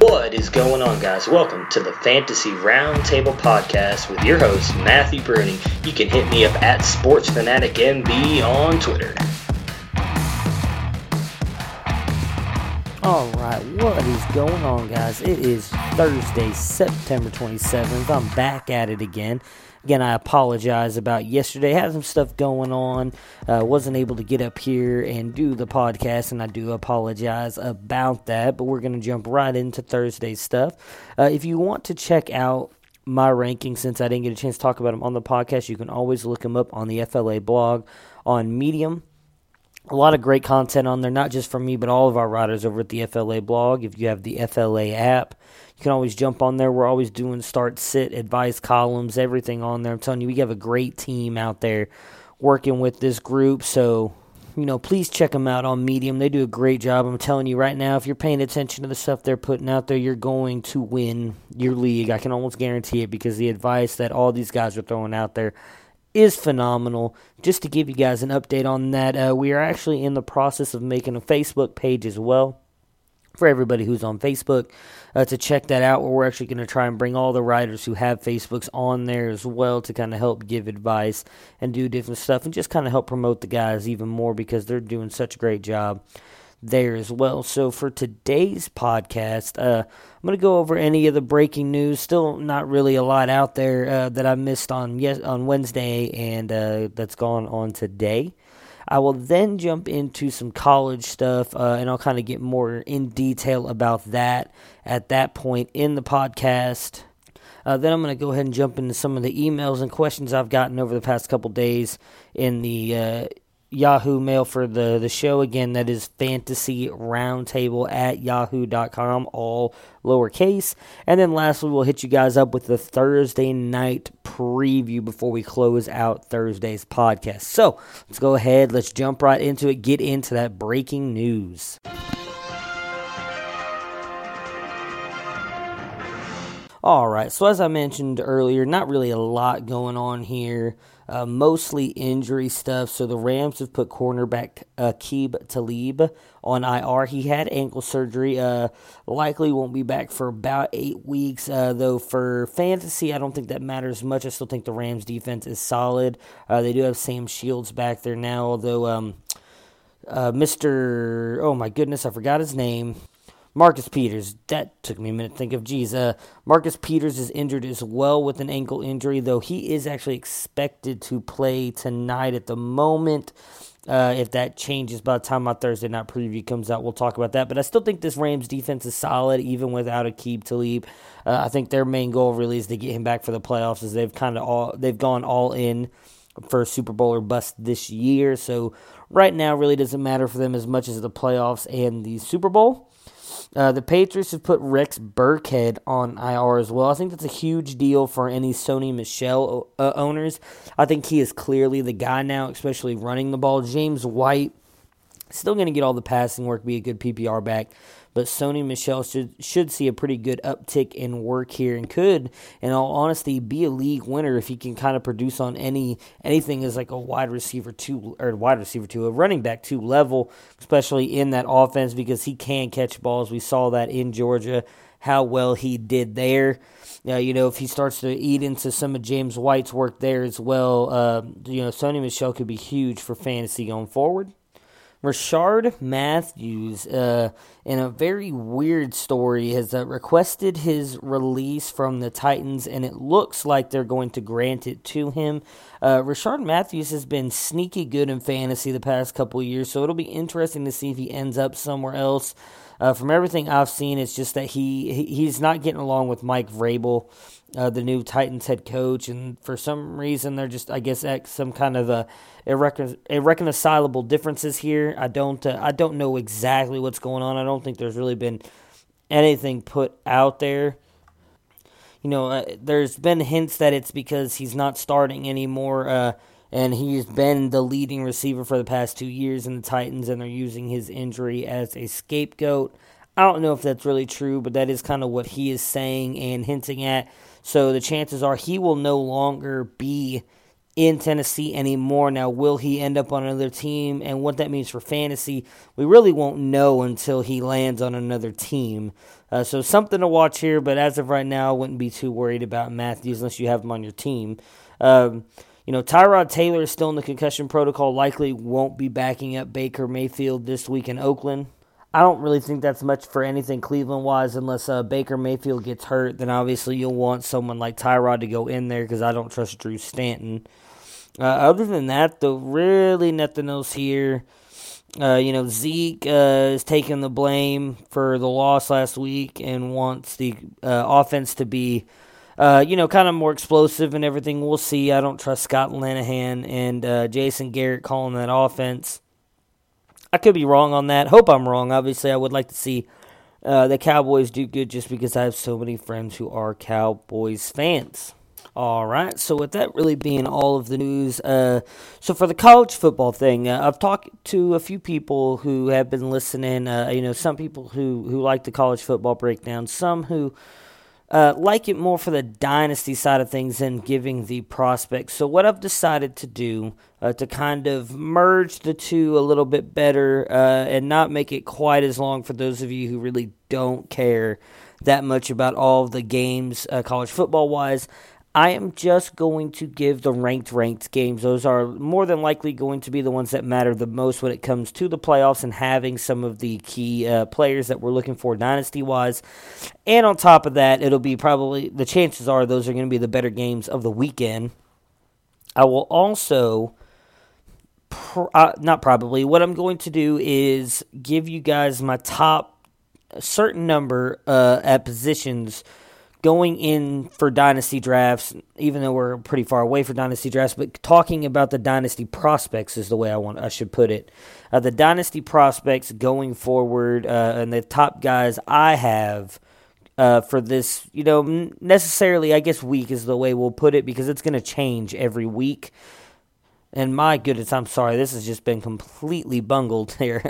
What is going on, guys? Welcome to the Fantasy Roundtable Podcast with your host, Matthew Bruni. You can hit me up at SportsFanaticMB on Twitter. All right, what is going on, guys? It is Thursday, September 27th. I'm back at it again. Again, I apologize about yesterday. Had some stuff going on. Uh, wasn't able to get up here and do the podcast, and I do apologize about that. But we're going to jump right into Thursday's stuff. Uh, if you want to check out my rankings, since I didn't get a chance to talk about them on the podcast, you can always look them up on the FLA blog on Medium a lot of great content on there, not just from me, but all of our writers over at the FLA blog. If you have the FLA app, you can always jump on there. We're always doing start, sit, advice columns, everything on there. I'm telling you, we have a great team out there working with this group. So, you know, please check them out on Medium. They do a great job. I'm telling you right now, if you're paying attention to the stuff they're putting out there, you're going to win your league. I can almost guarantee it because the advice that all these guys are throwing out there is phenomenal. Just to give you guys an update on that, uh, we are actually in the process of making a Facebook page as well for everybody who's on Facebook uh, to check that out. Where we're actually going to try and bring all the writers who have Facebooks on there as well to kind of help give advice and do different stuff and just kind of help promote the guys even more because they're doing such a great job there as well. So for today's podcast, uh, I'm going to go over any of the breaking news. Still not really a lot out there uh, that I missed on yes on Wednesday and uh, that's gone on today. I will then jump into some college stuff, uh, and I'll kind of get more in detail about that at that point in the podcast. Uh, then I'm going to go ahead and jump into some of the emails and questions I've gotten over the past couple days in the uh, Yahoo mail for the, the show. Again, that is fantasy roundtable at yahoo.com, all lowercase. And then lastly, we'll hit you guys up with the Thursday night preview before we close out Thursday's podcast. So let's go ahead, let's jump right into it, get into that breaking news. All right, so as I mentioned earlier, not really a lot going on here uh, mostly injury stuff. So the Rams have put cornerback uh, Aqib Talib on IR. He had ankle surgery. Uh, likely won't be back for about eight weeks. Uh, though for fantasy, I don't think that matters much. I still think the Rams defense is solid. Uh, they do have Sam Shields back there now, although um, uh, Mr. Oh my goodness, I forgot his name. Marcus Peters, that took me a minute to think of. Geez, uh, Marcus Peters is injured as well with an ankle injury, though he is actually expected to play tonight at the moment. Uh, if that changes by the time my Thursday night preview comes out, we'll talk about that. But I still think this Rams defense is solid, even without Aqib Talib. Uh, I think their main goal really is to get him back for the playoffs, as they've kind of all they've gone all in for Super Bowl or bust this year. So right now, really doesn't matter for them as much as the playoffs and the Super Bowl. Uh, the Patriots have put Rex Burkhead on IR as well. I think that's a huge deal for any Sony Michel uh, owners. I think he is clearly the guy now, especially running the ball. James White still going to get all the passing work, be a good PPR back but Sony Michel should should see a pretty good uptick in work here and could, in all honesty, be a league winner if he can kind of produce on any anything as like a wide receiver two or wide receiver two, a running back two level, especially in that offense because he can catch balls. We saw that in Georgia, how well he did there. Uh, you know, if he starts to eat into some of James White's work there as well, uh, you know, Sony Michel could be huge for fantasy going forward. Rishard Matthews, uh, in a very weird story, has uh, requested his release from the Titans, and it looks like they're going to grant it to him. Uh, Rishard Matthews has been sneaky good in fantasy the past couple years, so it'll be interesting to see if he ends up somewhere else. Uh, from everything I've seen, it's just that he he's not getting along with Mike Vrabel uh, the new Titans head coach, and for some reason they're just, I guess, at some kind of irrecon- irreconcilable differences here. I don't, uh, I don't know exactly what's going on. I don't think there's really been anything put out there. You know, uh, there's been hints that it's because he's not starting anymore, uh, and he's been the leading receiver for the past two years in the Titans, and they're using his injury as a scapegoat. I don't know if that's really true, but that is kind of what he is saying and hinting at. So the chances are he will no longer be in Tennessee anymore. Now, will he end up on another team and what that means for fantasy, we really won't know until he lands on another team. Uh, so, something to watch here, but as of right now, I wouldn't be too worried about Matthews unless you have him on your team. Um, you know, Tyrod Taylor is still in the concussion protocol, likely won't be backing up Baker Mayfield this week in Oakland. I don't really think that's much for anything Cleveland wise, unless uh, Baker Mayfield gets hurt. Then obviously you'll want someone like Tyrod to go in there because I don't trust Drew Stanton. Uh, other than that, though, really nothing else here. Uh, you know, Zeke uh, is taking the blame for the loss last week and wants the uh, offense to be, uh, you know, kind of more explosive and everything. We'll see. I don't trust Scott Linehan and Jason Garrett calling that offense. I could be wrong on that. Hope I'm wrong. Obviously, I would like to see uh, the Cowboys do good just because I have so many friends who are Cowboys fans. All right, so with that really being all of the news, uh, so for the college football thing, uh, I've talked to a few people who have been listening. Uh, you know, some people who who like the college football breakdown, some who uh, like it more for the dynasty side of things than giving the prospects. So, what I've decided to do uh, to kind of merge the two a little bit better uh, and not make it quite as long for those of you who really don't care that much about all the games, uh, college football wise. I am just going to give the ranked ranked games. Those are more than likely going to be the ones that matter the most when it comes to the playoffs and having some of the key uh, players that we're looking for dynasty wise. And on top of that, it'll be probably the chances are those are going to be the better games of the weekend. I will also uh, not probably what I'm going to do is give you guys my top certain number uh, at positions going in for dynasty drafts, even though we're pretty far away for dynasty drafts, but talking about the dynasty prospects is the way I want I should put it. Uh, the dynasty prospects going forward, uh, and the top guys I have. Uh, for this, you know, necessarily, I guess week is the way we'll put it because it's going to change every week. And my goodness, I'm sorry, this has just been completely bungled here.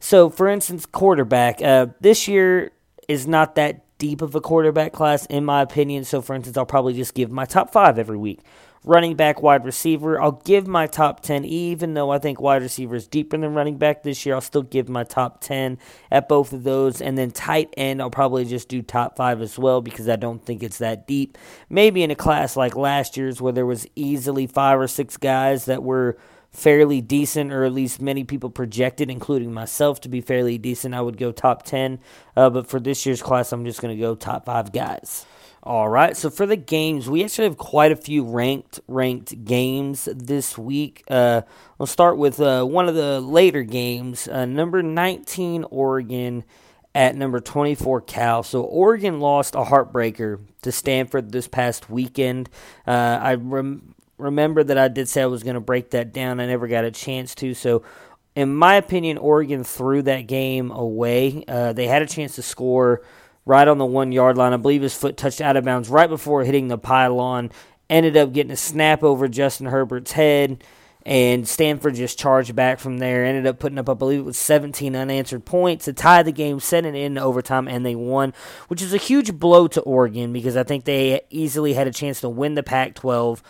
so, for instance, quarterback. Uh, this year is not that deep of a quarterback class, in my opinion. So, for instance, I'll probably just give my top five every week. Running back, wide receiver, I'll give my top 10, even though I think wide receiver is deeper than running back this year. I'll still give my top 10 at both of those. And then tight end, I'll probably just do top five as well because I don't think it's that deep. Maybe in a class like last year's where there was easily five or six guys that were fairly decent, or at least many people projected, including myself, to be fairly decent. I would go top 10. Uh, but for this year's class, I'm just going to go top five guys. All right, so for the games, we actually have quite a few ranked ranked games this week. Uh, we'll start with uh, one of the later games, uh, number 19 Oregon at number 24 Cal. So Oregon lost a heartbreaker to Stanford this past weekend. Uh, I rem- remember that I did say I was going to break that down. I never got a chance to. So, in my opinion, Oregon threw that game away. Uh, they had a chance to score right on the one yard line. I believe his foot touched out of bounds right before hitting the pylon. Ended up getting a snap over Justin Herbert's head. And Stanford just charged back from there. Ended up putting up, I believe it was 17 unanswered points to tie the game, send it into overtime, and they won, which is a huge blow to Oregon because I think they easily had a chance to win the Pac 12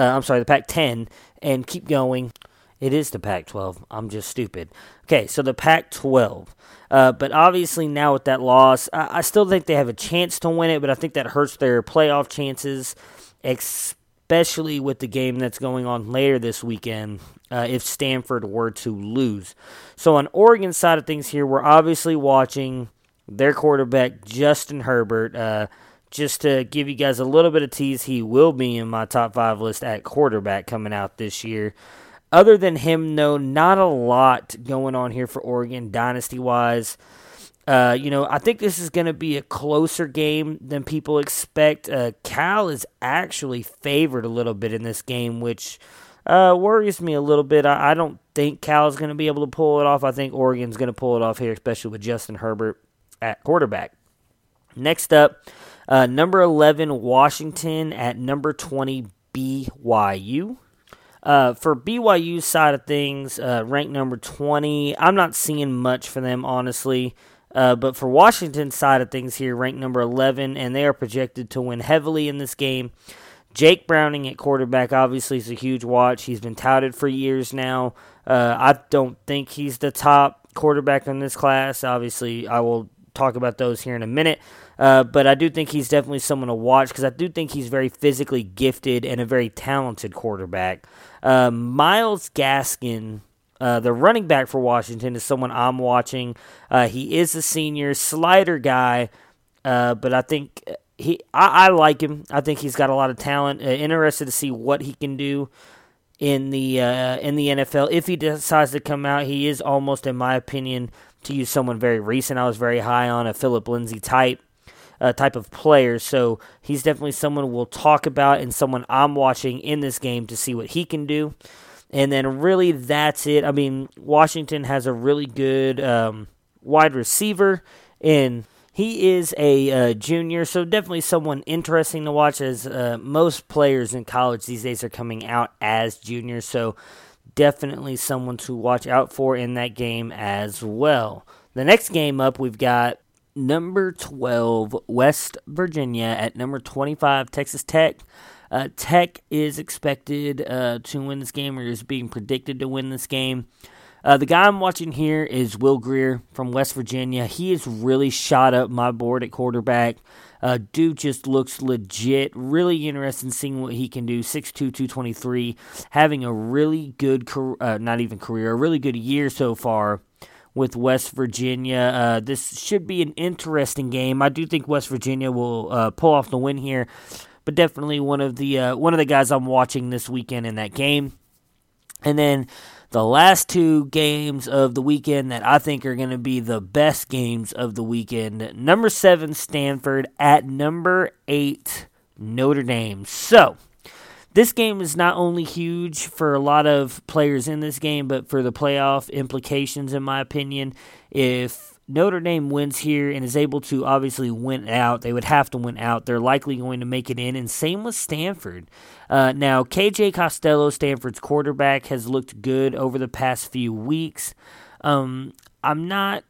uh, I'm sorry, the Pac 10, and keep going. It is the Pac 12. I'm just stupid. Okay, so the Pac 12. Uh, but obviously, now with that loss, I, I, still think they have a chance to win it, but I think that hurts their playoff chances, especially with the game that's going on later this weekend uh, if Stanford were to lose. So, on Oregon side of things here, we're obviously watching their quarterback, Justin Herbert. Uh, just to give you guys a little bit of tease, he will be in my top five list at quarterback coming out this year. Other than him, no, not a lot going on here for Oregon dynasty wise. Uh, you know, I think this is going to be a closer game than people expect. Uh, Cal is actually favored a little bit in this game, which uh, worries me a little bit. I, I don't think Cal is going to be able to pull it off. I think Oregon's going to pull it off here, especially with Justin Herbert at quarterback. Next up, uh, number 11, Washington at number 20, BYU. Uh, for BYU side of things, uh, ranked number 20, I'm not seeing much for them, honestly. Uh, but for Washington side of things here, ranked number 11, and they are projected to win heavily in this game. Jake Browning at quarterback obviously is a huge watch. He's been touted for years now. Uh, I don't think he's the top quarterback in this class. Obviously, I will talk about those here in a minute. Uh, but I do think he's definitely someone to watch because I do think he's very physically gifted and a very talented quarterback. Uh, Myles Gaskin, uh, the running back for Washington, is someone I'm watching. Uh, he is a senior slider guy, uh, but I think he I, I, like him. I think he's got a lot of talent. Interested to see what he can do in the in the NFL if he decides to come out. He is almost, in my opinion, to use someone very recent. I was very high on a Phillip Lindsay type uh, type of player. So he's definitely someone we'll talk about and someone I'm watching in this game to see what he can do. And then really that's it. I mean, Washington has a really good um, wide receiver and he is a uh, junior, so definitely someone interesting to watch. As uh, most players in college these days are coming out as juniors, so definitely someone to watch out for in that game as well. The next game up, we've got number 12, West Virginia, at number 25, Texas Tech. Uh, Tech is expected uh, to win this game, or is being predicted to win this game. Uh, the guy I'm watching here is Will Grier from West Virginia. He has really shot up my board at quarterback. Uh, dude just looks legit. Really interested in seeing what he can do. 6'2", 223, having a really good, uh, not even career, a really good year so far with West Virginia. Uh, this should be an interesting game. I do think West Virginia will uh, pull off the win here, but definitely one of the uh, one of the guys I'm watching this weekend in that game. And then the last two games of the weekend that I think are going to be the best games of the weekend. Number seven Stanford at number eight Notre Dame. So this game is not only huge for a lot of players in this game, but for the playoff implications, in my opinion. If Notre Dame wins here and is able to obviously win out, they would have to win out. They're likely going to make it in, and same with Stanford. Uh, now, KJ Costello, Stanford's quarterback, has looked good over the past few weeks. Um, I'm not,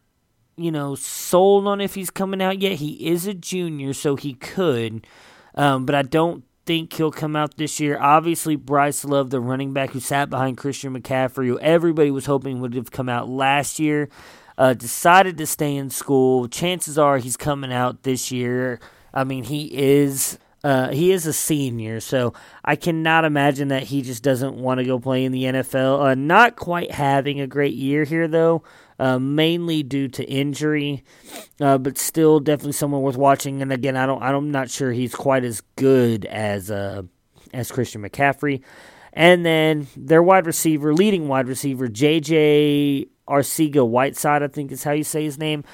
you know, sold on if he's coming out yet. He is a junior, so he could. Um, but I don't think he'll come out this year. Obviously, Bryce Love, the running back who sat behind Christian McCaffrey, who everybody was hoping would have come out last year, uh, decided to stay in school. Chances are he's coming out this year. I mean, he is. Uh, he is a senior, so I cannot imagine that he just doesn't want to go play in the NFL. Uh, not quite having a great year here, though uh, mainly due to injury, uh, but still definitely someone worth watching. And again, I don't, I'm not sure he's quite as good as uh, as Christian McCaffrey. And then their wide receiver, leading wide receiver, JJ Arcega Whiteside, I think is how you say his name.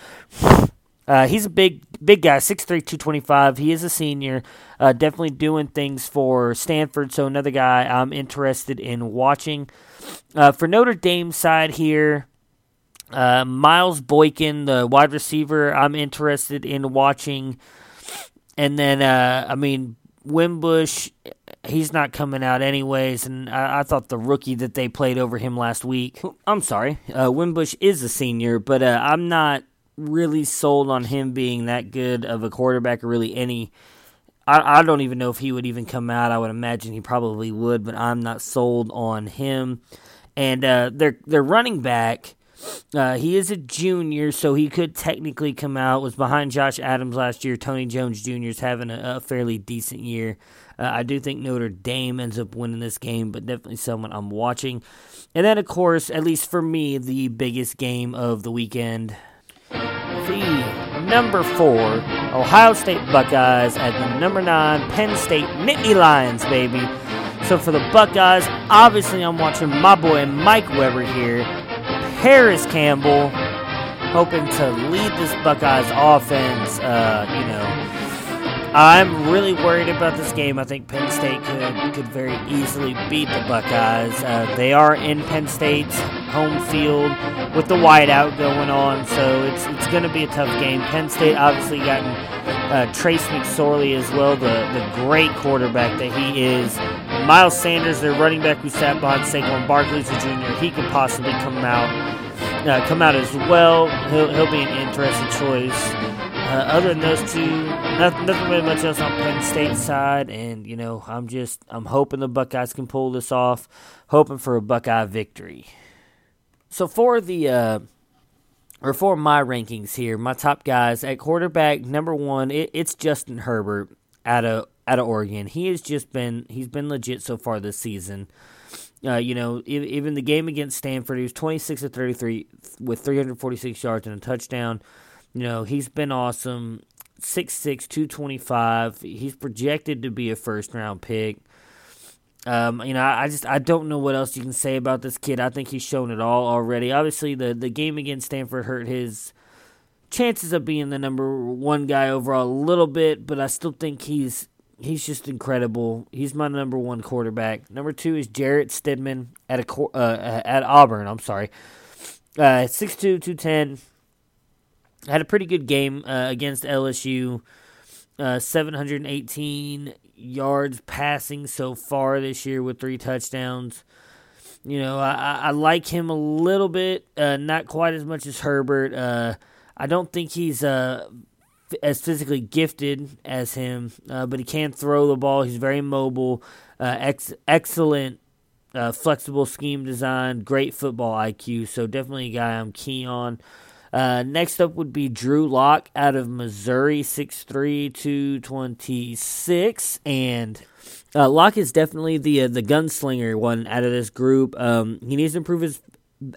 Uh, he's a big, big guy, 6'3", 225. He is a senior, uh, definitely doing things for Stanford. So another guy I'm interested in watching. Uh, for Notre Dame side here, uh, Miles Boykin, the wide receiver, I'm interested in watching. And then, uh, I mean, Wimbush, he's not coming out anyways. And I, I, thought the rookie that they played over him last week, I'm sorry, uh, Wimbush is a senior, but uh, I'm not really sold on him being that good of a quarterback or really any. I, I don't even know if he would even come out. I would imagine he probably would, but I'm not sold on him. And uh, their their running back, uh, he is a junior, so he could technically come out. Was behind Josh Adams last year. Tony Jones Jr. is having a, a fairly decent year. Uh, I do think Notre Dame ends up winning this game, but definitely someone I'm watching. And then, of course, at least for me, the biggest game of the weekend. The number four Ohio State Buckeyes at the number nine Penn State Nittany Lions, baby. So for the Buckeyes, obviously I'm watching my boy Mike Weber here Parris Campbell, hoping to lead this Buckeyes offense. Uh, you know, I'm really worried about this game. I think Penn State could could very easily beat the Buckeyes. Uh, they are in Penn State's home field with the whiteout going on, so it's it's going to be a tough game. Penn State obviously gotten uh, Trace McSorley as well, the the great quarterback that he is. Miles Sanders, their running back who sat behind Saquon Barkley a junior, he could possibly come out uh, come out as well. He'll, he'll be an interesting choice. Uh, other than those two, nothing, nothing really much else on Penn State side, and you know, I'm just I'm hoping the Buckeyes can pull this off, hoping for a Buckeye victory. So for the uh, or for my rankings here, my top guys at quarterback, number one, it, it's Justin Herbert out of out of Oregon. He has just been he's been legit so far this season. Uh, you know, even the game against Stanford, he was 26 to 33 with 346 yards and a touchdown. You know, he's been awesome. 6'6", 225. He's projected to be a first round pick. Um, you know, I just I don't know what else you can say about this kid. I think he's shown it all already. Obviously, the the game against Stanford hurt his chances of being the number one guy overall a little bit, but I still think he's he's just incredible. He's my number one quarterback. Number two is Jarrett Stidham at a uh, at Auburn. I'm sorry, uh, 6'2", 210. Had a pretty good game uh, against LSU. Uh, 718 yards passing so far this year with three touchdowns. You know, I, I like him a little bit, uh, not quite as much as Herbert. Uh, I don't think he's uh, as physically gifted as him, uh, but he can throw the ball. He's very mobile, uh, ex- excellent uh, flexible scheme design, great football IQ. So definitely a guy I'm keen on. Uh, next up would be Drew Lock out of Missouri, 6'3", 226. And uh, Lock is definitely the uh, the gunslinger one out of this group. Um, he needs to improve his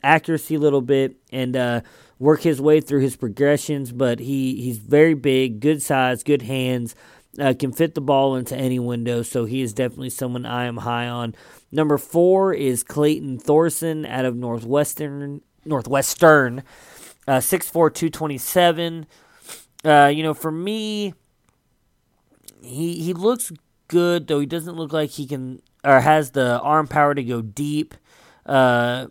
accuracy a little bit and uh, work his way through his progressions, but he, he's very big, good size, good hands, uh, can fit the ball into any window, so he is definitely someone I am high on. Number four is Clayton Thorson out of Northwestern. Northwestern uh, 6'4", 227. Uh, you know, for me, he he looks good though. He doesn't look like he can or has the arm power to go deep. Uh,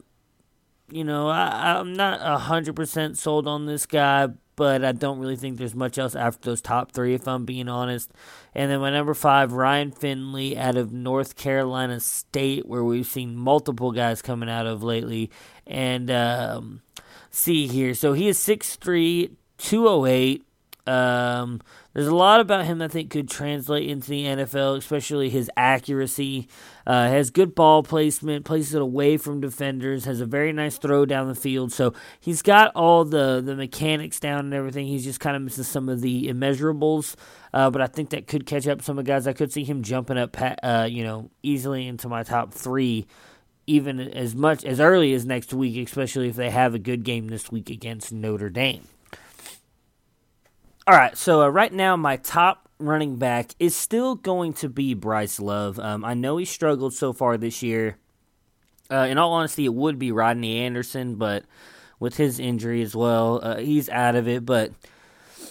you know, I, I'm not hundred percent sold on this guy, but I don't really think there's much else after those top three, if I'm being honest. And then my number five, Ryan Finley out of North Carolina State, where we've seen multiple guys coming out of lately, and um, see here. So he is 6'3", 208. Um, there's a lot about him I think could translate into the NFL, especially his accuracy. Uh, has good ball placement, places it away from defenders, has a very nice throw down the field. So he's got all the, the mechanics down and everything. He's just kind of missing some of the immeasurables. Uh, but I think that could catch up some of the guys. I could see him jumping up, uh, you know, easily into my top three even as much as early as next week, especially if they have a good game this week against Notre Dame. All right, so uh, right now my top running back is still going to be Bryce Love. Um, I know he struggled so far this year. Uh, in all honesty, it would be Rodney Anderson, but with his injury as well, uh, he's out of it. But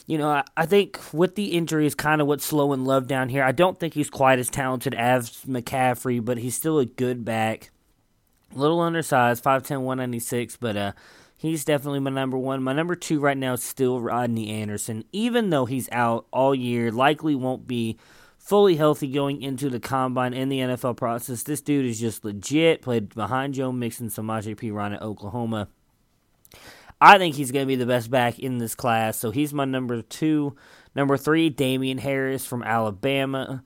you know, I, I think with the injury is kind of what's slowing Love down here. I don't think he's quite as talented as McCaffrey, but he's still a good back little undersized, 5'10", 196, but uh, he's definitely my number one. My number two right now is still Rodney Anderson, even though he's out all year, likely won't be fully healthy going into the combine and the NFL process. This dude is just legit. Played behind Joe Mixon, Samaje Perine at Oklahoma. I think he's going to be the best back in this class, so he's my number two. Number three, Damien Harris from Alabama.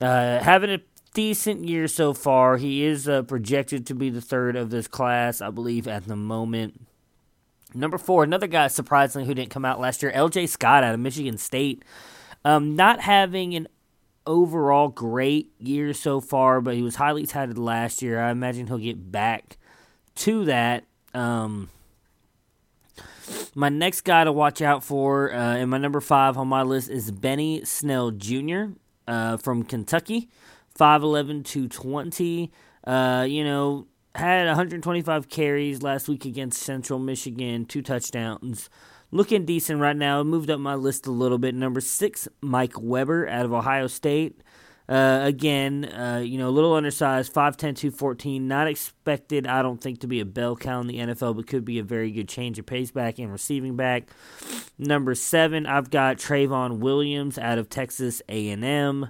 Uh, having a decent year so far. He is uh, projected to be the third of this class, I believe, at the moment. Number four, another guy surprisingly who didn't come out last year, LJ Scott out of Michigan State. Um, not having an overall great year so far, but he was highly touted last year. I imagine he'll get back to that. Um, my next guy to watch out for, uh, and my number five on my list is Benny Snell Jr. Uh, from Kentucky. 5'11, 220. Uh, you know, had 125 carries last week against Central Michigan, two touchdowns. Looking decent right now. Moved up my list a little bit. Number six, Mike Weber out of Ohio State. Uh, again, uh, you know, a little undersized, 5'10, 214. Not expected, I don't think, to be a bell cow in the NFL, but could be a very good change of pace back and receiving back. Number seven, I've got Trayveon Williams out of Texas A&M.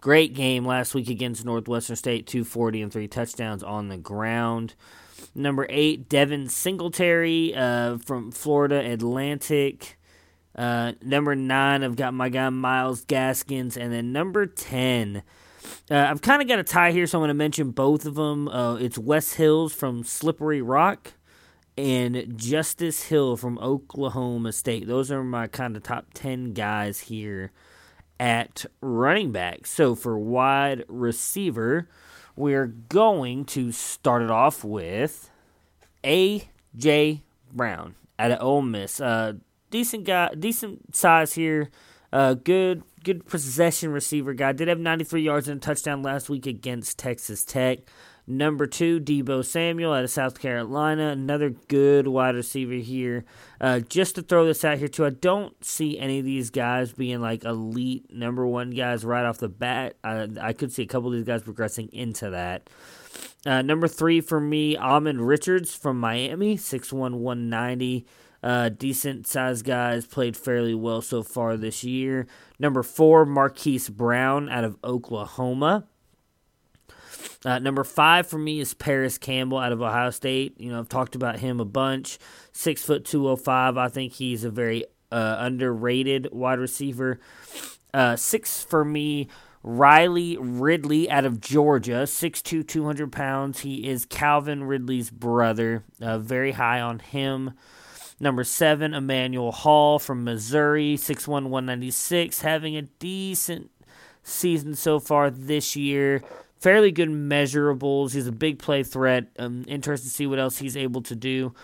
Great game last week against Northwestern State, 240 and three touchdowns on the ground. Number eight, Devin Singletary uh, from Florida Atlantic. Uh, number nine, I've got my guy Myles Gaskins, and then number ten. Uh, I've kind of got a tie here, so I'm going to mention both of them. Uh, it's Wes Hills from Slippery Rock and Justice Hill from Oklahoma State. Those are my kind of top 10 guys here at running back. So for wide receiver, we're going to start it off with A.J. Brown out of Ole Miss. Uh, decent guy, decent size here. Uh, good, good possession receiver guy. Did have 93 yards and a touchdown last week against Texas Tech. Number two, Deebo Samuel out of South Carolina. Another good wide receiver here. Uh, just to throw this out here, too, I don't see any of these guys being like elite number one guys right off the bat. I, I could see a couple of these guys progressing into that. Uh, number three for me, Ahmmon Richards from Miami, 6'1, 190. Uh, decent sized guys, played fairly well so far this year. Number four, Marquise Brown out of Oklahoma. Uh, number five for me is Parris Campbell out of Ohio State. You know, I've talked about him a bunch. Six foot two oh five. I think he's a very uh, underrated wide receiver. Uh, six for me, Riley Ridley out of Georgia, 6'2", 200 pounds. He is Calvin Ridley's brother. Uh, very high on him. Number seven, Emmanuel Hall from Missouri, 6'1", 196, having a decent season so far this year fairly good measurables. He's a big play threat. I'm interested to see what else he's able to do.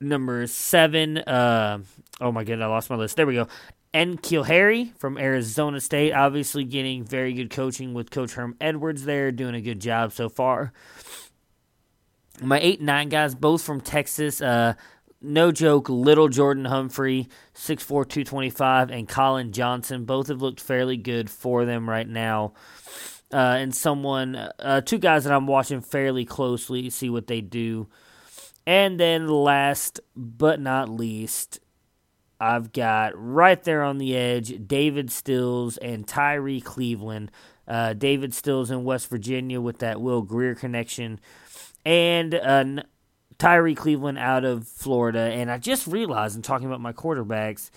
Number seven, uh, oh my god, I lost my list. There we go. N'Keal Harry from Arizona State, obviously getting very good coaching with Coach Herm Edwards there, doing a good job so far. My eight and nine guys, both from Texas. Uh, no joke, little Jordan Humphrey, 6'4, 225, and Collin Johnson. Both have looked fairly good for them right now uh, and someone, uh, two guys that I'm watching fairly closely, see what they do. And then last but not least, I've got right there on the edge David Stills and Tyrie Cleveland. Uh, David Stills in West Virginia with that Will Grier connection, and uh, Tyrie Cleveland out of Florida. And I just realized in talking about my quarterbacks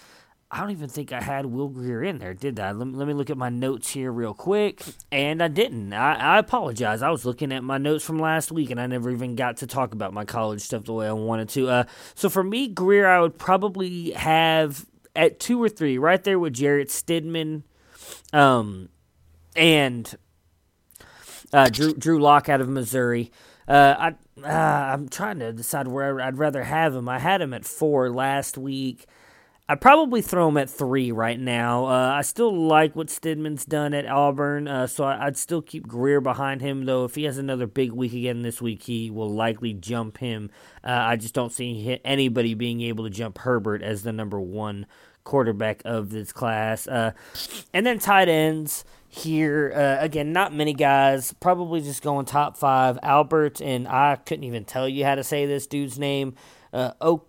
I don't even think I had Will Grier in there, did I? Let me, let me look at my notes here real quick. And I didn't. I, I apologize. I was looking at my notes from last week and I never even got to talk about my college stuff the way I wanted to. Uh, so for me, Grier, I would probably have at two or three, right there with Jarrett Stidham um, and uh, Drew, Drew Lock out of Missouri. Uh, I, uh, I'm trying to decide where I'd rather have him. I had him at four last week. I'd probably throw him at three right now. Uh, I still like what Stidham's done at Auburn, uh, so I, would still keep Grier behind him. Though if he has another big week again this week, he will likely jump him. Uh, I just don't see anybody being able to jump Herbert as the number one quarterback of this class. Uh, and then tight ends here uh, again, not many guys. Probably just going top five. Albert and I couldn't even tell you how to say this dude's name. Uh, Oak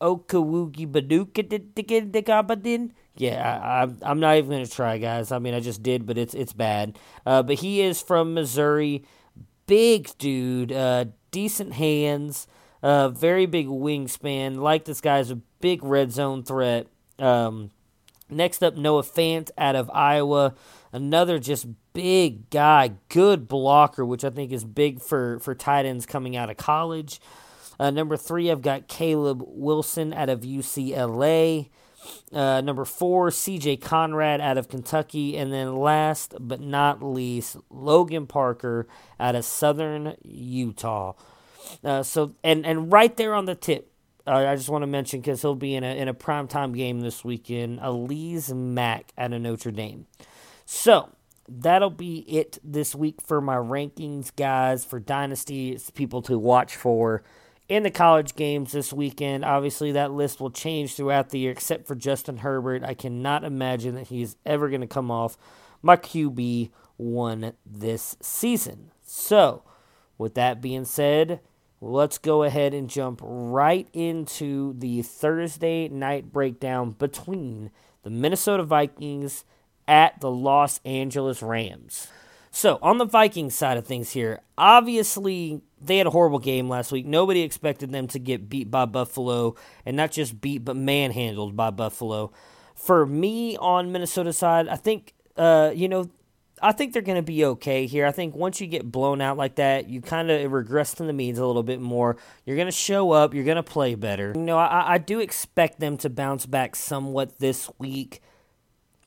Okawugi Badukadin. Yeah, I, I, I'm not even gonna try, guys. I mean, I just did, but it's it's bad. Uh, but he is from Missouri. Big dude, uh, decent hands, uh, very big wingspan. Like this guy's a big red zone threat. Um, next up, Noah Fant out of Iowa. Another just big guy, good blocker, which I think is big for for tight ends coming out of college. Uh, number three, I've got Caleb Wilson out of UCLA. Uh, number four, CJ Conrad out of Kentucky. And then last but not least, Logan Parker out of Southern Utah. Uh, so and and right there on the tip, uh, I just want to mention because he'll be in a in a primetime game this weekend. Alize Mack out of Notre Dame. So that'll be it this week for my rankings, guys. For Dynasty, it's people to watch for in the college games this weekend. Obviously, that list will change throughout the year, except for Justin Herbert. I cannot imagine that he's ever going to come off my QB one this season. So, with that being said, let's go ahead and jump right into the Thursday night breakdown between the Minnesota Vikings at the Los Angeles Rams. So, on the Vikings side of things here, obviously they had a horrible game last week. Nobody expected them to get beat by Buffalo, and not just beat, but manhandled by Buffalo. For me on Minnesota side, I think uh, you know I think they're going to be okay here. I think once you get blown out like that, you kind of regress to the means a little bit more. You're going to show up. You're going to play better. You know, I, I do expect them to bounce back somewhat this week.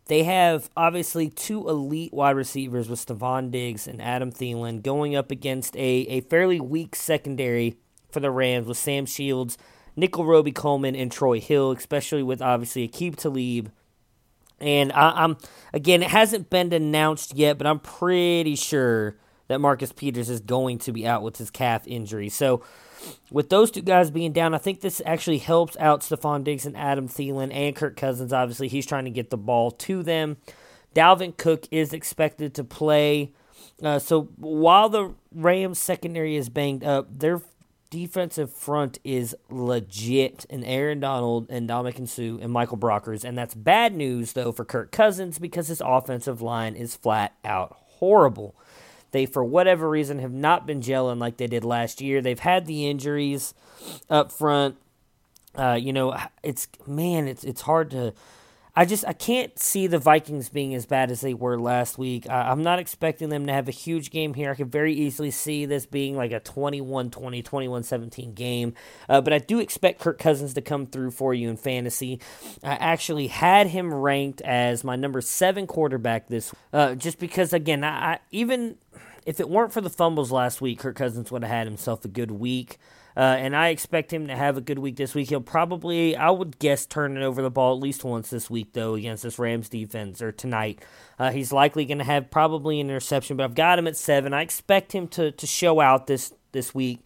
They have obviously two elite wide receivers with Stefon Diggs and Adam Thielen going up against a, a fairly weak secondary for the Rams with Sam Shields, Nickell Robey-Coleman, and Troy Hill, especially with obviously Aqib Talib and I, am again, it hasn't been announced yet, but I'm pretty sure that Marcus Peters is going to be out with his calf injury. So, with those two guys being down, I think this actually helps out Stefon Diggs and Adam Thielen and Kirk Cousins. Obviously, he's trying to get the ball to them. Dalvin Cook is expected to play. Uh, so while the Rams secondary is banged up, they're defensive front is legit, and Aaron Donald and Ndamukong Suh and Michael Brockers, and that's bad news though for Kirk Cousins because his offensive line is flat out horrible. They, for whatever reason, have not been gelling like they did last year. They've had the injuries up front. Uh, you know, it's man, it's it's hard to I just I can't see the Vikings being as bad as they were last week. I, am not expecting them to have a huge game here. I could very easily see this being like a 21-20, 21-17 game. Uh, but I do expect Kirk Cousins to come through for you in fantasy. I actually had him ranked as my number seven quarterback this, uh, just because again, I, I even if it weren't for the fumbles last week, Kirk Cousins would have had himself a good week. Uh, and I expect him to have a good week this week. He'll probably, I would guess, turn it over the ball at least once this week, though, against this Rams defense or tonight. Uh, he's likely going to have probably an interception, but I've got him at seven. I expect him to, to show out this, this week.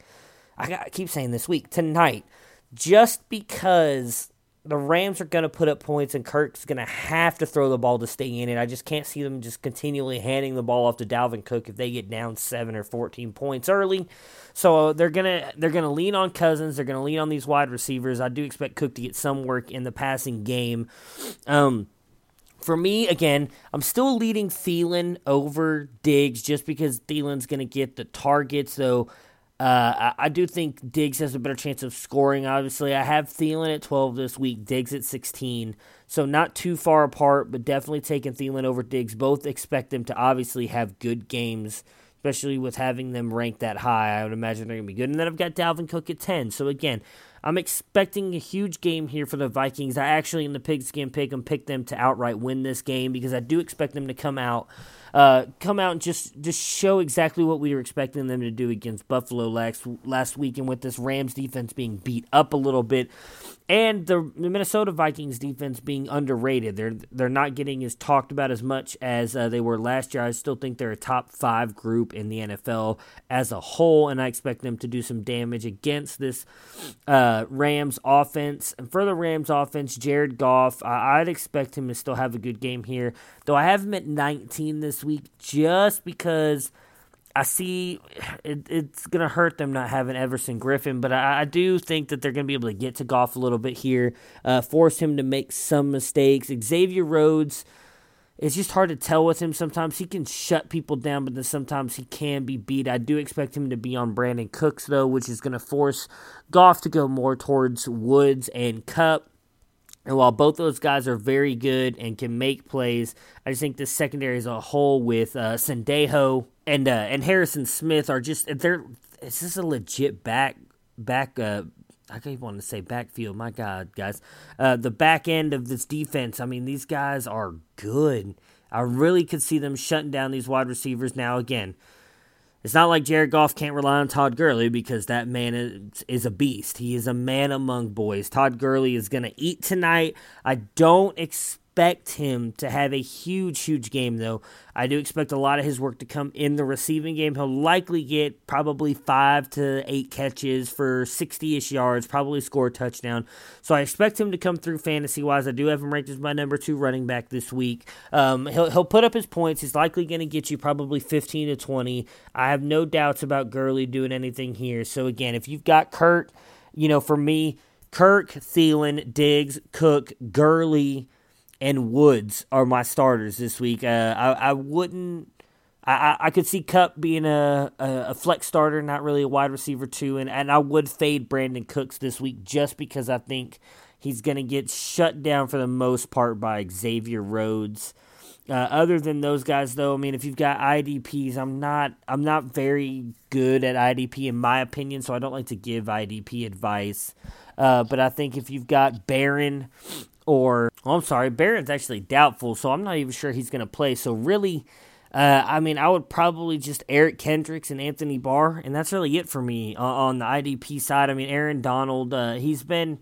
I, got, I keep saying this week, tonight, just because the Rams are going to put up points, and Kirk's going to have to throw the ball to stay in it. I just can't see them just continually handing the ball off to Dalvin Cook if they get down seven or fourteen points early. So they're gonna they're gonna lean on Cousins. They're gonna lean on these wide receivers. I do expect Cook to get some work in the passing game. Um, for me, again, I'm still leading Thielen over Diggs just because Thielen's going to get the targets, though. Uh, I, do think Diggs has a better chance of scoring. Obviously, I have Thielen at 12 this week, Diggs at 16. So not too far apart, but definitely taking Thielen over Diggs. Both expect them to obviously have good games, especially with having them ranked that high. I would imagine they're going to be good. And then I've got Dalvin Cook at 10. So again, I'm expecting a huge game here for the Vikings. I actually, in the pigskin pick them, pick them to outright win this game because I do expect them to come out uh, come out and just just show exactly what we were expecting them to do against Buffalo last last week, and with this Rams defense being beat up a little bit, and the Minnesota Vikings defense being underrated. They're they're not getting as talked about as much as uh, they were last year. I still think they're a top five group in the NFL as a whole, and I expect them to do some damage against this uh, Rams offense. And for the Rams offense, Jared Goff, I, I'd expect him to still have a good game here, though I have him at 19 this week just because I see it, it's going to hurt them not having Everson Griffen, but I, I do think that they're going to be able to get to Goff a little bit here, uh, force him to make some mistakes. Xavier Rhodes, it's just hard to tell with him. Sometimes he can shut people down, but then sometimes he can be beat. I do expect him to be on Brandin Cooks, though, which is going to force Goff to go more towards Woods and Kupp. And while both those guys are very good and can make plays, I just think the secondary as a whole with uh, Sendejo and uh, and Harrison Smith are just they're it's just a legit back back uh, I can't even want to say backfield. My God, guys, uh, the back end of this defense. I mean, these guys are good. I really could see them shutting down these wide receivers. Now, again, it's not like Jared Goff can't rely on Todd Gurley because that man is, is a beast. He is a man among boys. Todd Gurley is going to eat tonight. I don't expect expect him to have a huge, huge game, though. I do expect a lot of his work to come in the receiving game. He'll likely get probably five to eight catches for 60 ish yards, probably score a touchdown. So I expect him to come through fantasy wise. I do have him ranked as my number two running back this week. Um, he'll, he'll put up his points. He's likely going to get you probably 15 to 20. I have no doubts about Gurley doing anything here. So again, if you've got Kurt, you know, for me, Kirk, Thielen, Diggs, Cook, Gurley, and Woods are my starters this week. Uh, I, I wouldn't. I, I could see Kupp being a, a, flex starter, not really a wide receiver too, and, and I would fade Brandin Cooks this week just because I think he's going to get shut down for the most part by Xavier Rhodes. Uh, other than those guys, though, I mean, if you've got IDPs, I'm not I'm not very good at IDP in my opinion, so I don't like to give IDP advice. Uh, but I think if you've got Barron or oh, I'm sorry, Barron's actually doubtful, so I'm not even sure he's going to play. So really, uh, I mean, I would probably just Eric Kendricks and Anthony Barr, and that's really it for me uh, on the IDP side. I mean, Aaron Donald, uh, he's been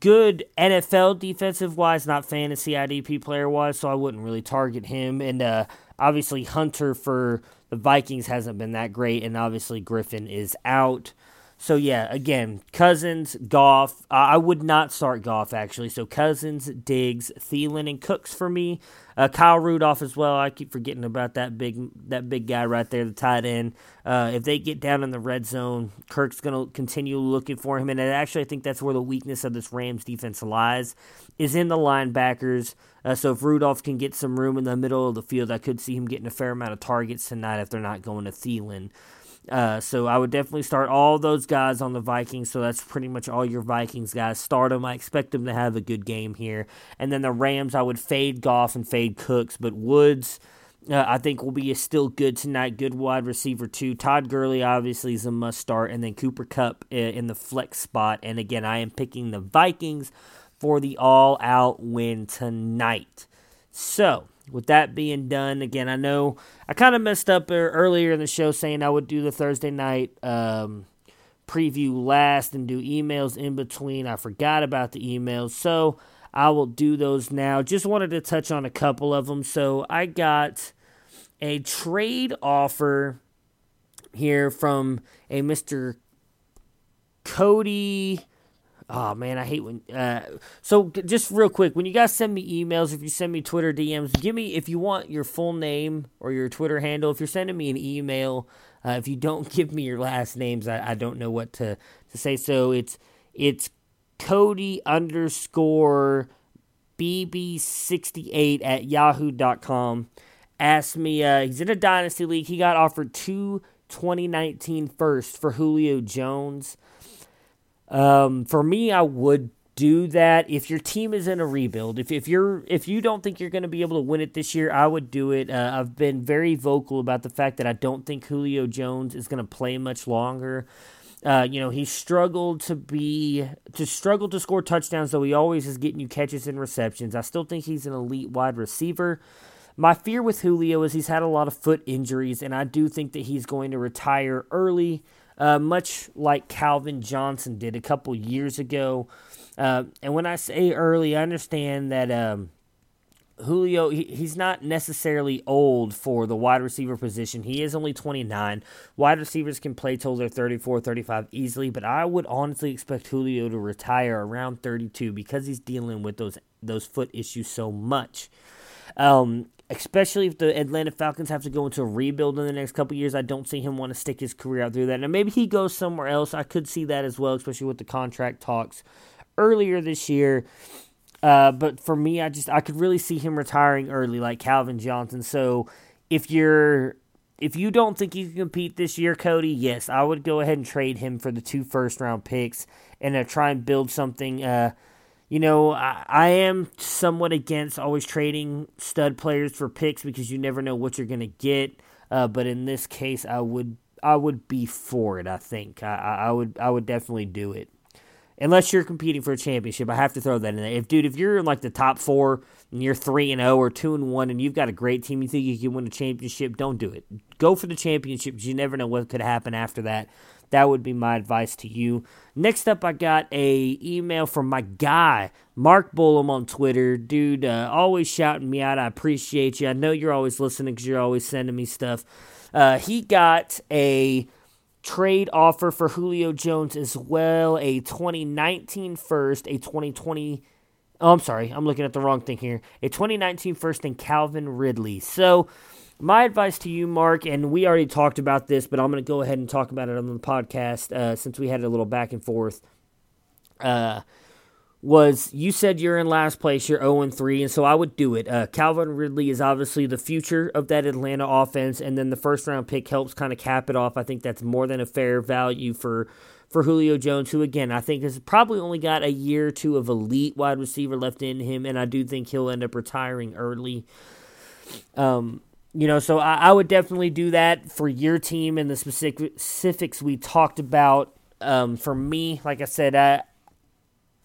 good NFL defensive wise, not fantasy IDP player wise, so I wouldn't really target him. And uh, obviously, Hunter for the Vikings hasn't been that great, and obviously, Griffen is out. So yeah, again, Cousins, Goff. Uh, I would not start Goff actually. So Cousins, Diggs, Thielen, and Cooks for me. Uh, Kyle Rudolph as well. I keep forgetting about that big that big guy right there, the tight end. Uh, if they get down in the red zone, Kirk's going to continue looking for him. And actually, I think that's where the weakness of this Rams defense lies, is in the linebackers. Uh, so if Rudolph can get some room in the middle of the field, I could see him getting a fair amount of targets tonight if they're not going to Thielen. Uh, so I would definitely start all those guys on the Vikings. So that's pretty much all your Vikings guys. Start them. I expect them to have a good game here. And then the Rams, I would fade Goff and fade Cooks, but Woods. Uh, I think will be still good tonight. Good wide receiver too. Todd Gurley obviously is a must start, and then Cooper Kupp uh, in the flex spot. And again, I am picking the Vikings for the all-out win tonight. So with that being done, again, I know I kind of messed up earlier in the show saying I would do the Thursday night um, preview last and do emails in between. I forgot about the emails, so I will do those now. Just wanted to touch on a couple of them. So I got a trade offer here from a Mr. Cody Oh man, I hate when. Uh, so just real quick, when you guys send me emails, if you send me Twitter DMs, give me if you want your full name or your Twitter handle. If you're sending me an email, uh, if you don't give me your last names, I, I don't know what to, to say. So it's it's Cody underscore bb68 at yahoo.com. Asked me, uh, he's in a dynasty league. He got offered two 2019 first for Julio Jones. Um, for me, I would do that if your team is in a rebuild. If if you're if you don't think you're going to be able to win it this year, I would do it. Uh, I've been very vocal about the fact that I don't think Julio Jones is going to play much longer. Uh, you know, he struggled to be to struggle to score touchdowns, though he always is getting you catches and receptions. I still think he's an elite wide receiver. My fear with Julio is he's had a lot of foot injuries, and I do think that he's going to retire early uh, much like Calvin Johnson did a couple years ago. Uh, and when I say early, I understand that um, Julio, he, he's not necessarily old for the wide receiver position. He is only 29. Wide receivers can play till they're 34, 35 easily, but I would honestly expect Julio to retire around 32 because he's dealing with those those foot issues so much. Um, especially if the Atlanta Falcons have to go into a rebuild in the next couple years. I don't see him want to stick his career out through that. Now maybe he goes somewhere else. I could see that as well, especially with the contract talks earlier this year. Uh, but for me, I just I could really see him retiring early, like Calvin Johnson. So if you're if you don't think you can compete this year, Cody, yes, I would go ahead and trade him for the two first round picks and uh, try and build something. Uh, you know, I, I, am somewhat against always trading stud players for picks because you never know what you're going to get. Uh, but in this case, I would I would be for it. I think I, I would I would definitely do it, unless you're competing for a championship. I have to throw that in there. If dude, if you're in like the top four and you're three and zero oh or two and one, and you've got a great team, you think you can win a championship, don't do it. Go for the championship you never know what could happen after that. That would be my advice to you. Next up, I got a email from my guy Mark Bullum on Twitter. Dude, uh, always shouting me out. I appreciate you. I know you're always listening because you're always sending me stuff. Uh, he got a trade offer for Julio Jones as well, a 2019 first, a 2020. Oh, I'm sorry, I'm looking at the wrong thing here. A 2019 first and Calvin Ridley. So my advice to you, Mark, and we already talked about this, but I'm going to go ahead and talk about it on the podcast uh, since we had a little back and forth. Uh, was you said you're in last place, you're 0 3, and so I would do it. Uh, Calvin Ridley is obviously the future of that Atlanta offense, and then the first round pick helps kind of cap it off. I think that's more than a fair value for for Julio Jones, who again I think has probably only got a year or two of elite wide receiver left in him, and I do think he'll end up retiring early. Um, you know, so I, I would definitely do that for your team and the specifics we talked about. Um, for me, like I said, I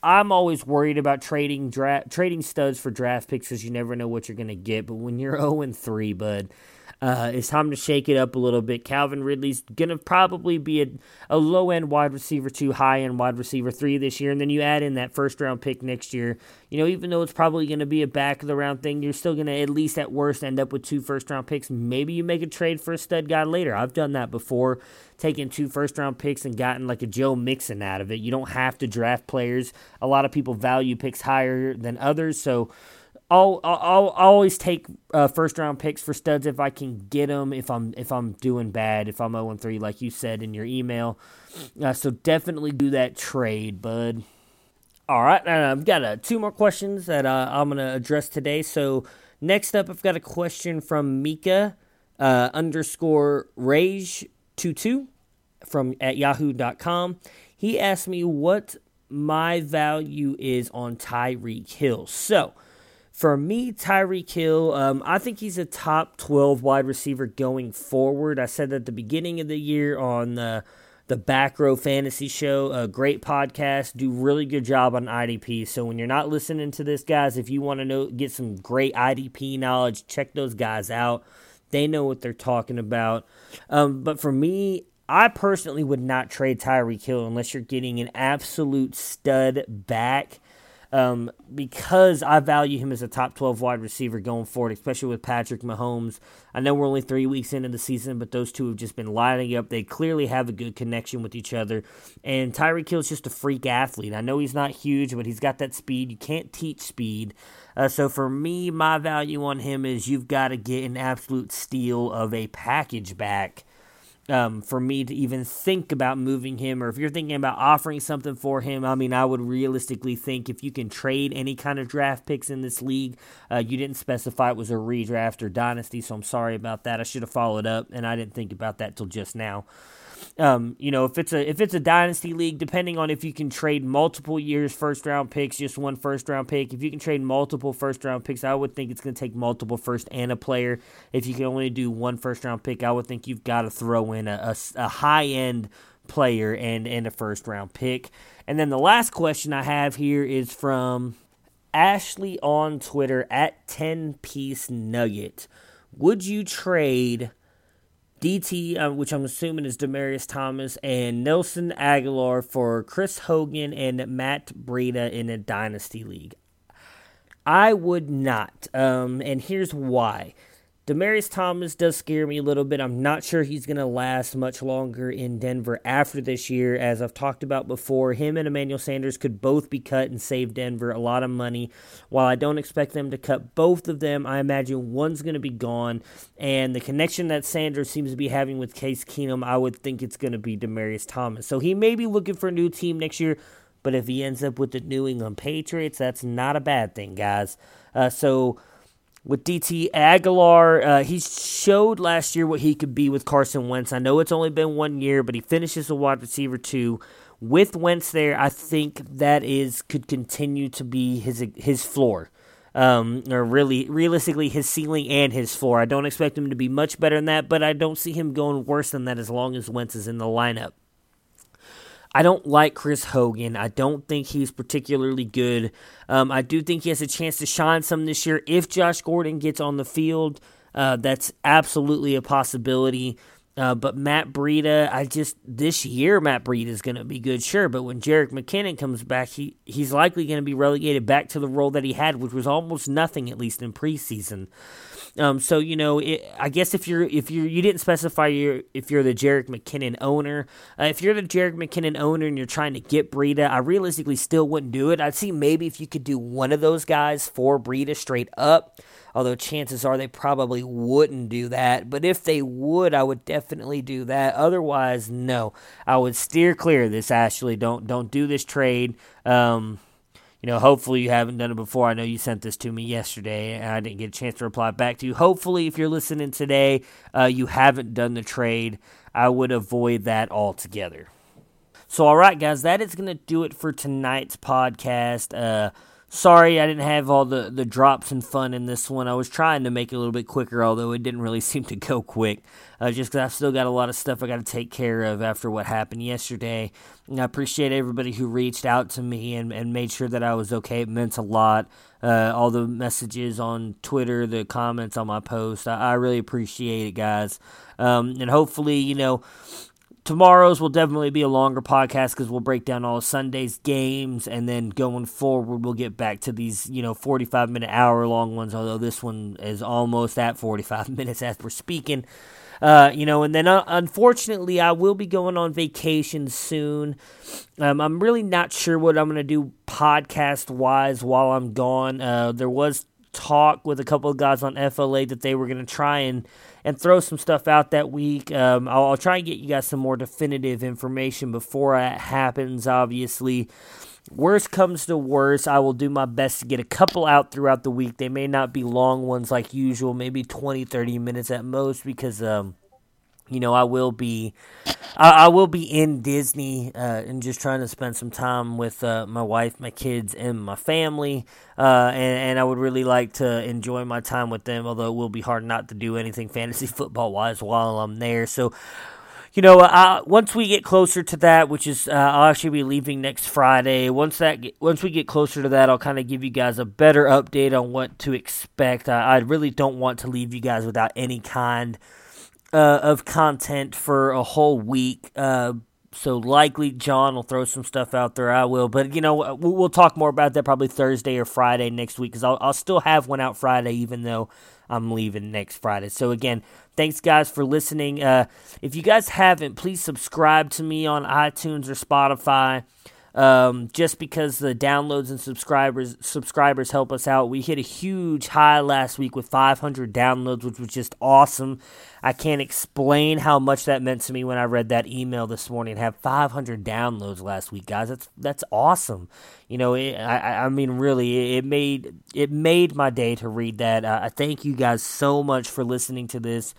I'm always worried about trading dra- trading studs for draft picks because you never know what you're going to get. But when you're 0 and 3, bud, uh, it's time to shake it up a little bit. Calvin Ridley's going to probably be a, a low end wide receiver two, high end wide receiver three this year. And then you add in that first round pick next year. You know, even though it's probably going to be a back of the round thing, you're still going to, at least at worst, end up with two first round picks. Maybe you make a trade for a stud guy later. I've done that before, taking two first round picks and gotten like a Joe Mixon out of it. You don't have to draft players. A lot of people value picks higher than others. So, I'll, I'll, I'll always take uh, first round picks for studs if I can get them. If I'm if I'm doing bad, if I'm 0 3, like you said in your email, uh, so definitely do that trade, bud. All right, I've got uh, two more questions that uh, I'm gonna address today. So next up, I've got a question from Mika uh, underscore Rage two two from at Yahoo.com. He asked me what my value is on Tyreek Hill. So for me, Tyreek Hill, um, I think he's a top 12 wide receiver going forward. I said at the beginning of the year on the, the Back Row Fantasy Show, a great podcast, do really good job on IDP. So when you're not listening to this, guys, if you want to know get some great IDP knowledge, check those guys out. They know what they're talking about. Um, but for me, I personally would not trade Tyreek Hill unless you're getting an absolute stud back um, because I value him as a top 12 wide receiver going forward, especially with Patrick Mahomes. I know we're only three weeks into the season, but those two have just been lining up. They clearly have a good connection with each other. And Tyreek Hill's just a freak athlete. I know he's not huge, but he's got that speed. You can't teach speed. Uh, so for me, my value on him is you've got to get an absolute steal of a package back um, for me to even think about moving him, or if you're thinking about offering something for him, I mean, I would realistically think if you can trade any kind of draft picks in this league, uh, you didn't specify it was a redraft or dynasty, so I'm sorry about that. I should have followed up, and I didn't think about that till just now. Um, you know, if it's a if it's a dynasty league, depending on if you can trade multiple years first round picks, just one first round pick. If you can trade multiple first round picks, I would think it's going to take multiple first and a player. If you can only do one first round pick, I would think you've got to throw in a, a, a high end player and and a first round pick. And then the last question I have here is from Ashley on Twitter at 10 piece nugget. Would you trade DT, uh, which I'm assuming is Demaryius Thomas, and Nelson Agholor for Chris Hogan and Matt Breida in a Dynasty League. I would not, um, and here's why. Demaryius Thomas does scare me a little bit. I'm not sure he's going to last much longer in Denver after this year. As I've talked about before, him and Emmanuel Sanders could both be cut and save Denver a lot of money. While I don't expect them to cut both of them, I imagine one's going to be gone. And the connection that Sanders seems to be having with Case Keenum, I would think it's going to be Demaryius Thomas. So he may be looking for a new team next year, but if he ends up with the New England Patriots, that's not a bad thing, guys. Uh, so with DT Agholor. Uh, he showed last year what he could be with Carson Wentz. I know it's only been one year, but he finishes a wide receiver too. With Wentz there, I think that is could continue to be his his floor. Um, or really, realistically, his ceiling and his floor. I don't expect him to be much better than that, but I don't see him going worse than that as long as Wentz is in the lineup. I don't like Chris Hogan. I don't think he's particularly good. Um, I do think he has a chance to shine some this year if Josh Gordon gets on the field. Uh, that's absolutely a possibility. Uh, but Matt Breida, I just this year Matt Breida is going to be good, sure. But when Jerick McKinnon comes back, he he's likely going to be relegated back to the role that he had, which was almost nothing at least in preseason. Um, so you know, it, I guess if you're if you you didn't specify your if you're the Jerick McKinnon owner, uh, if you're the Jerick McKinnon owner and you're trying to get Breida, I realistically still wouldn't do it. I'd see maybe if you could do one of those guys for Breida straight up. Although chances are they probably wouldn't do that, but if they would, I would definitely do that. Otherwise, no, I would steer clear of this. Ashley, don't don't do this trade. Um, you know, hopefully you haven't done it before. I know you sent this to me yesterday, and I didn't get a chance to reply back to you. Hopefully, if you're listening today, uh, you haven't done the trade. I would avoid that altogether. So, all right, guys, that is going to do it for tonight's podcast. Uh, sorry I didn't have all the, the drops and fun in this one. I was trying to make it a little bit quicker, although it didn't really seem to go quick. Uh, just because I've still got a lot of stuff I got to take care of after what happened yesterday. And I appreciate everybody who reached out to me and, and made sure that I was okay. It meant a lot. Uh, all the messages on Twitter, the comments on my post. I, I really appreciate it, guys. Um, and hopefully, you know, tomorrow's will definitely be a longer podcast because we'll break down all Sunday's games, and then going forward, we'll get back to these, you know, 45 minute, hour long ones. Although this one is almost at 45 minutes as we're speaking. Uh, you know, and then uh, unfortunately, I will be going on vacation soon. Um, I'm really not sure what I'm going to do podcast wise while I'm gone. Uh, there was talk with a couple of guys on FLA that they were going to try and and throw some stuff out that week. Um, I'll, I'll, try and get you guys some more definitive information before that happens. Obviously, worst comes to worst, I will do my best to get a couple out throughout the week. They may not be long ones like usual, maybe 20, 30 minutes at most, because um, you know, I will be, I, I will be in Disney uh, and just trying to spend some time with uh, my wife, my kids, and my family. Uh, and, and I would really like to enjoy my time with them. Although it will be hard not to do anything fantasy football wise while I'm there. So. You know, uh, once we get closer to that, which is uh, I'll actually be leaving next Friday. Once that, get, once we get closer to that, I'll kind of give you guys a better update on what to expect. I, I really don't want to leave you guys without any kind uh, of content for a whole week. Uh, so likely John will throw some stuff out there. I will, but you know we'll talk more about that probably Thursday or Friday next week because I'll, I'll still have one out Friday even though I'm leaving next Friday. So again, thanks guys for listening. Uh, if you guys haven't, please subscribe to me on iTunes or Spotify. Um, just because the downloads and subscribers subscribers help us out. We hit a huge high last week with 500 downloads, which was just awesome. I can't explain how much that meant to me when I read that email this morning. Have 500 downloads last week, guys. That's that's awesome. You know, it, I I mean, really, it made it made my day to read that. Uh, I thank you guys so much for listening to this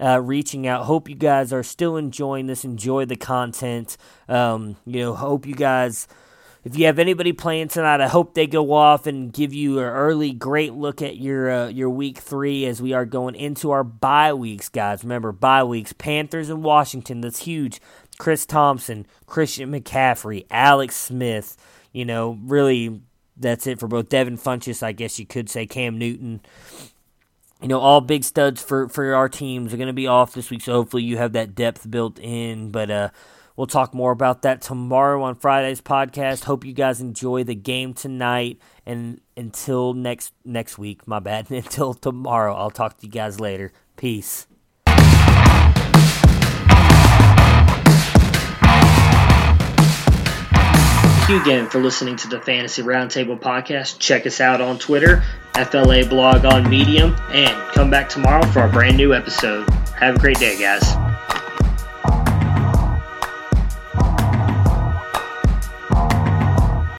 uh, reaching out. Hope you guys are still enjoying this. Enjoy the content. Um, you know, hope you guys. If you have anybody playing tonight, I hope they go off and give you an early great look at your uh, your week three as we are going into our bye weeks, guys. Remember bye weeks: Panthers and Washington. That's huge. Chris Thompson, Christian McCaffrey, Alex Smith. You know, really, that's it for both Devin Funchess. I guess you could say Cam Newton you know, all big studs for, for our teams are going to be off this week, so hopefully you have that depth built in. But uh, we'll talk more about that tomorrow on Friday's podcast. Hope you guys enjoy the game tonight, and until next next week, my bad. Until tomorrow, I'll talk to you guys later. Peace. Thank you again for listening to the Fantasy Roundtable podcast. Check us out on Twitter, FLA blog on Medium, and come back tomorrow for a brand new episode. Have a great day, guys.